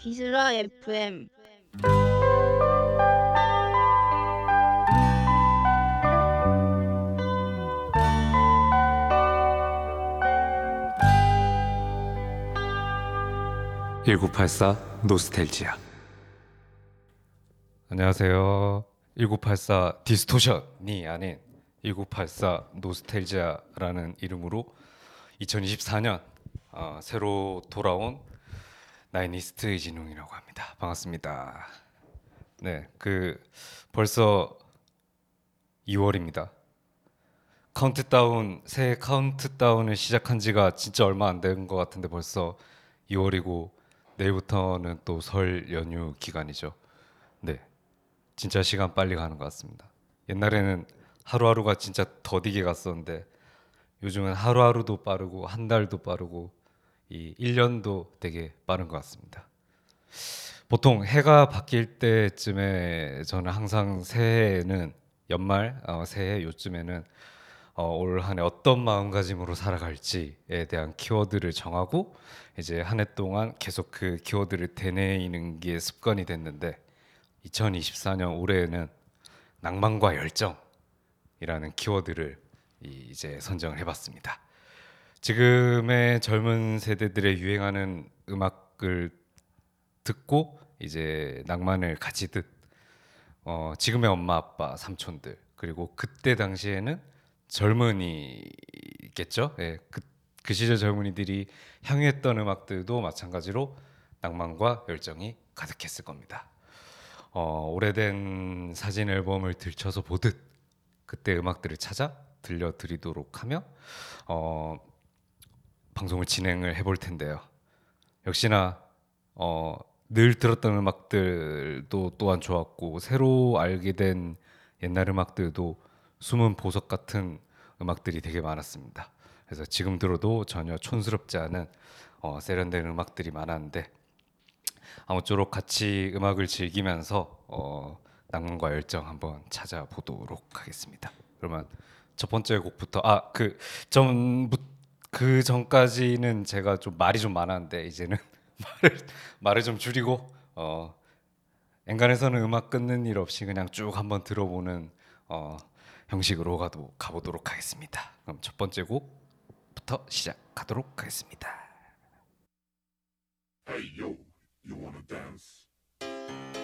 비스라 FM (1984) 노스텔지아. 안녕하세요. (1984) 디스토션이 아닌 (1984) 노스텔지아라는 이름으로 2024년 어, 새로 돌아온 NINEIST 이진웅이라고 합니다 반갑습니다 네 그 벌써 2월입니다 카운트다운 새해 카운트다운을 시작한 지가 진짜 얼마 안 된 것 같은데 벌써 2월이고 내일부터는 또 설 연휴 기간이죠. 네, 진짜 시간 빨리 가는 것 같습니다. 옛날에는 하루하루가 진짜 더디게 갔었는데 요즘은 하루하루도 빠르고 한 달도 빠르고 이 1년도 되게 빠른 것 같습니다. 보통 해가 바뀔 때쯤에 저는 항상 새해에는 연말 어, 새해 요쯤에는 어, 올 한 해 어떤 마음가짐으로 살아갈지에 대한 키워드를 정하고 이제 한 해 동안 계속 그 키워드를 되뇌이는 게 습관이 됐는데 2024년 올해에는 낭만과 열정이라는 키워드를 이- 이제 선정을 해봤습니다. 지금의 젊은 세대들의 유행하는 음악을 듣고 이제 낭만을 가지듯 어, 지금의 엄마 아빠 삼촌들 그리고 그때 당시에는 젊은이겠죠. 예, 그, 그 시절 젊은이들이 향유했던 음악들도 마찬가지로 낭만과 열정이 가득했을 겁니다. 어, 오래된 사진 앨범을 들춰서 보듯 그때 음악들을 찾아 들려드리도록 하며 어, 방송을 진행을 해볼 텐데요. 역시나 어, 늘 들었던 음악들도 또한 좋았고 새로 알게 된 옛날 음악들도 숨은 보석 같은 음악들이 되게 많았습니다. 그래서 지금 들어도 전혀 촌스럽지 않은 어, 세련된 음악들이 많았는데 아무쪼록 같이 음악을 즐기면서 어, 낭만과 열정 한번 찾아보도록 하겠습니다. 그러면 첫 번째 곡부터 아 그 전부 그 전까지는 제가 좀 말이 좀 많았는데 이제는 말을 말을 좀 줄이고 어 엔간에서는 음악 끊는 일 없이 그냥 쭉 한번 들어보는 어 형식으로 가도 가보도록 하겠습니다. 그럼 첫 번째 곡부터 시작하도록 하겠습니다. 내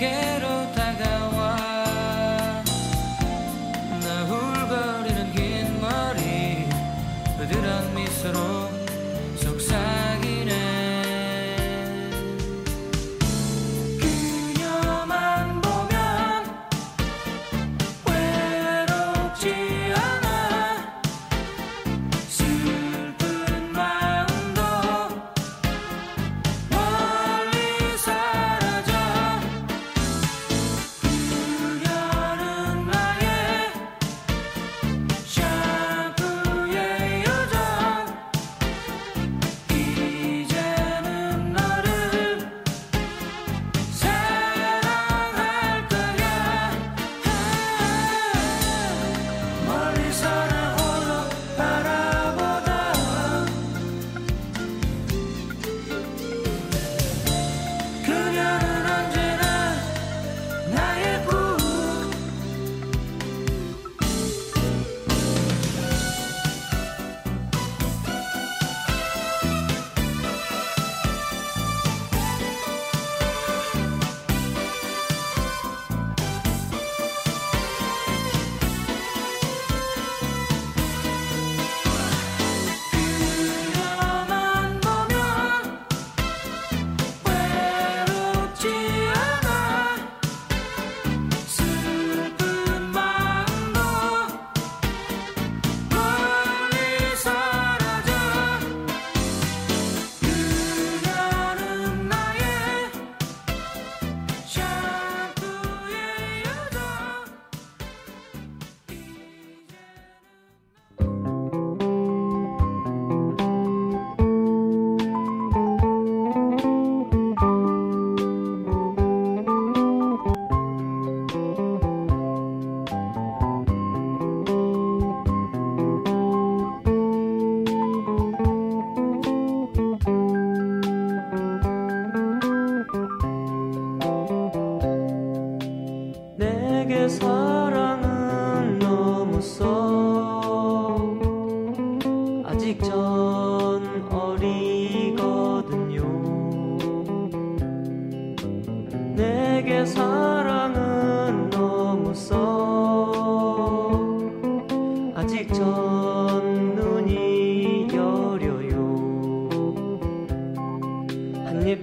내게로 다가와. 나 울거리는 긴 머리 부드러운 미소로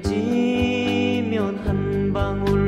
지면 한 방울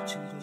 마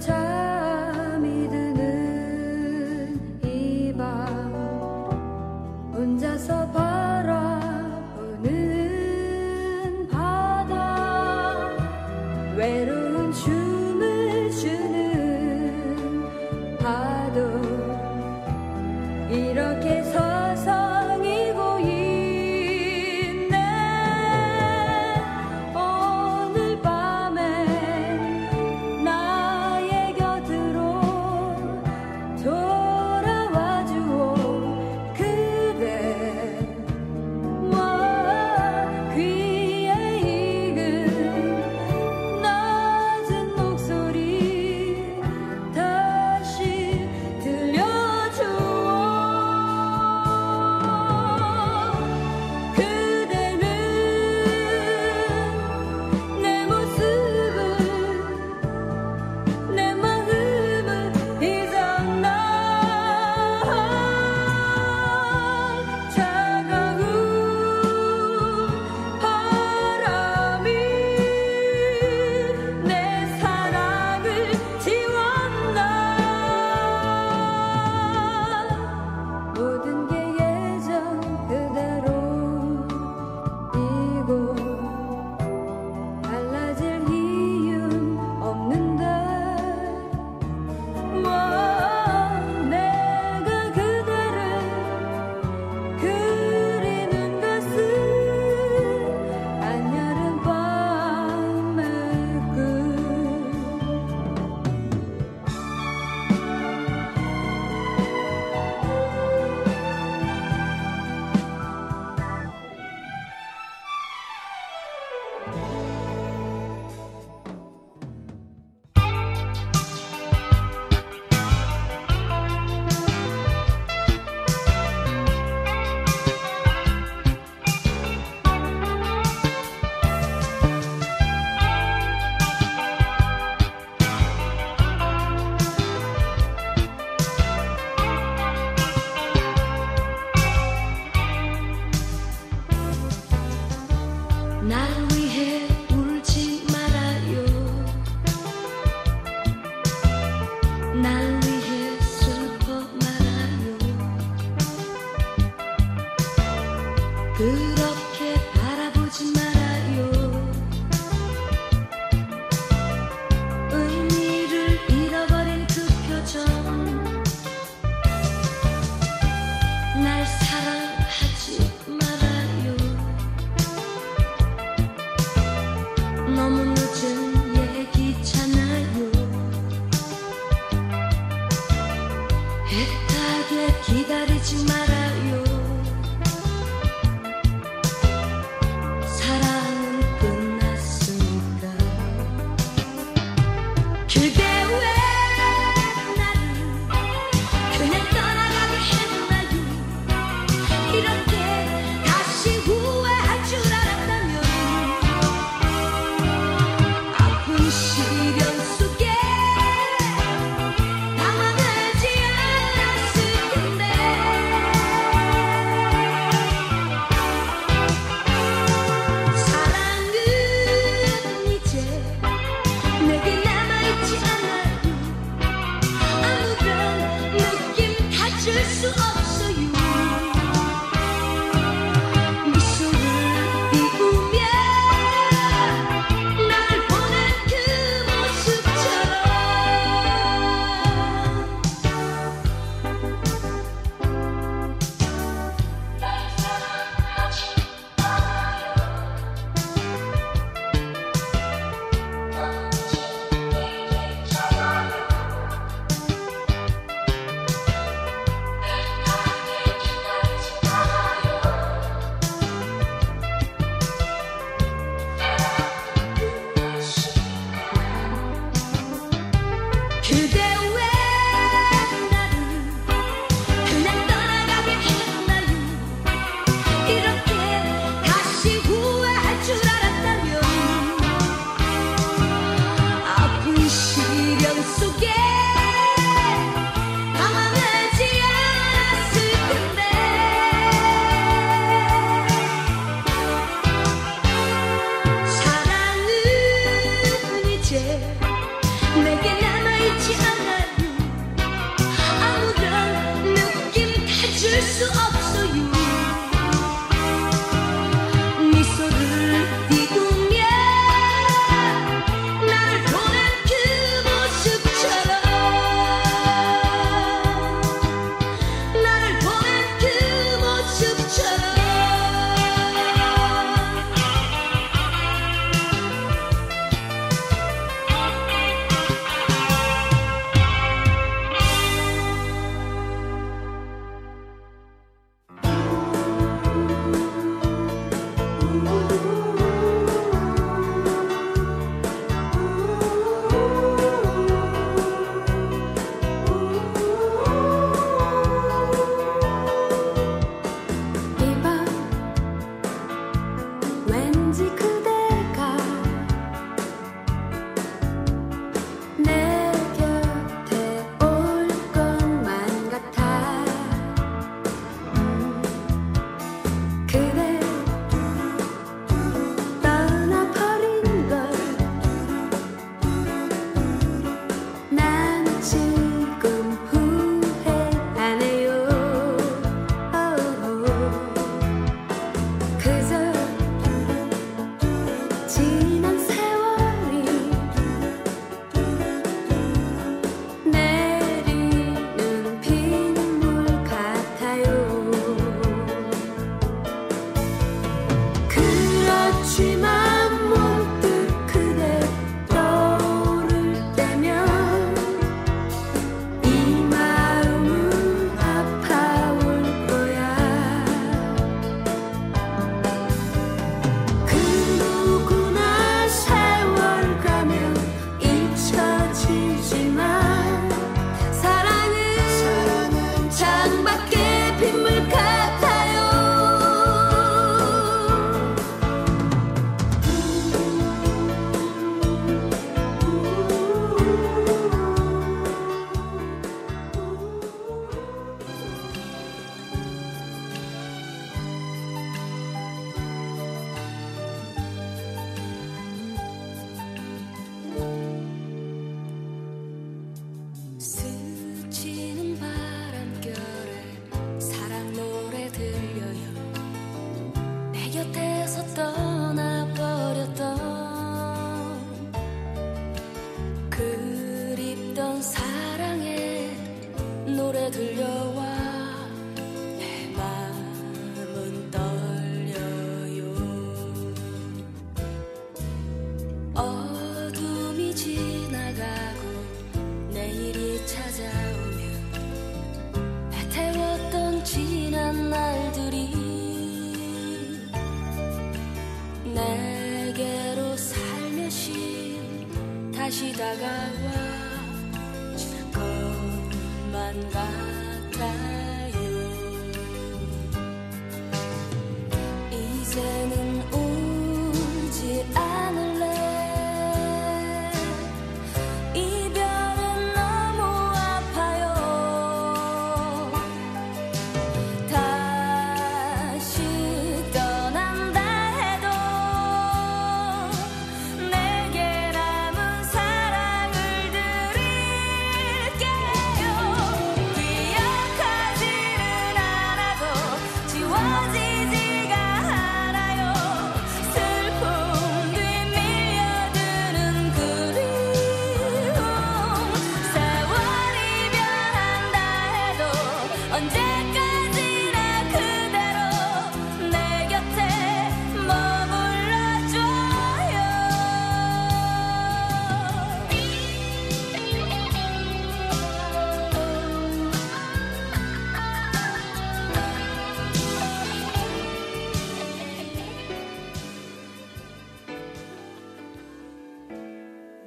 time.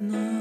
No.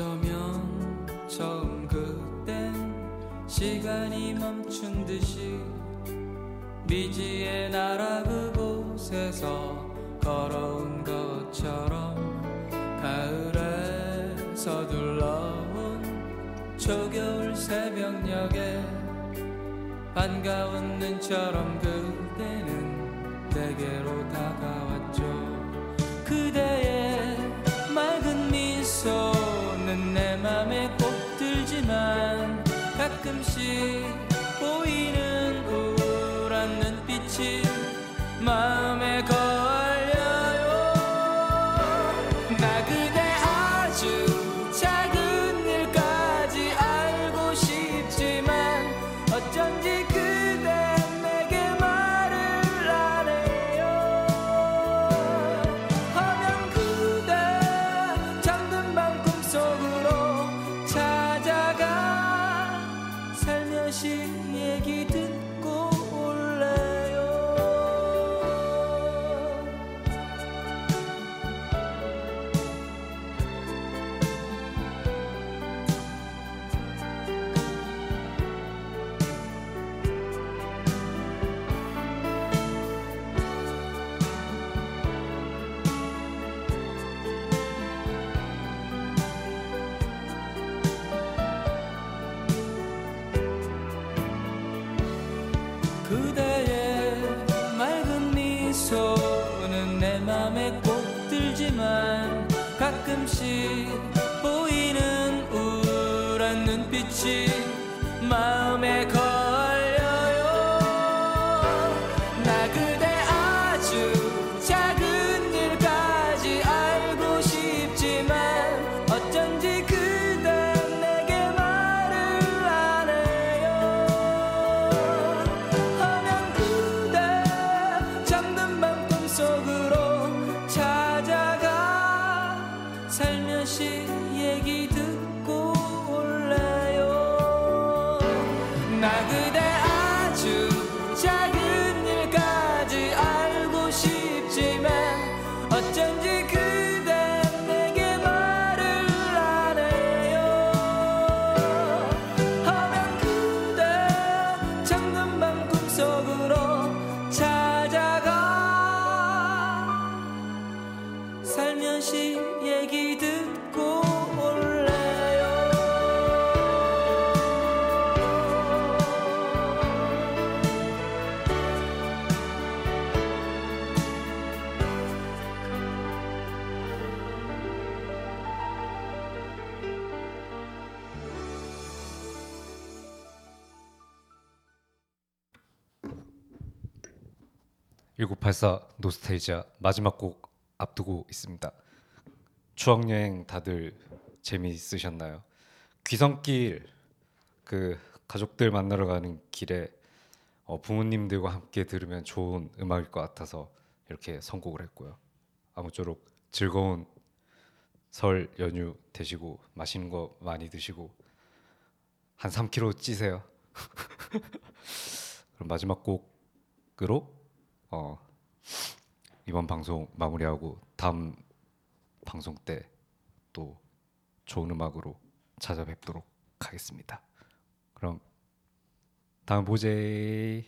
어쩌면 처음 그땐 시간이 멈춘 듯이 미지의 나라 그곳에서 걸어온 것처럼 가을에 서둘러온 초겨울 새벽녘에 반가운 눈처럼 그 노스테이지아 마지막 곡 앞두고 있습니다. 추억 여행 다들 재미있으셨나요? 귀성길 그 가족들 만나러 가는 길에 어, 부모님들과 함께 들으면 좋은 음악일 것 같아서 이렇게 선곡을 했고요. 아무쪼록 즐거운 설 연휴 되시고 맛있는 거 많이 드시고 한 3kg 찌세요. 그럼 마지막 곡으로 어, 이번 방송 마무리하고 다음 방송 때 또 좋은 음악으로 찾아뵙도록 하겠습니다. 그럼 다음 보제.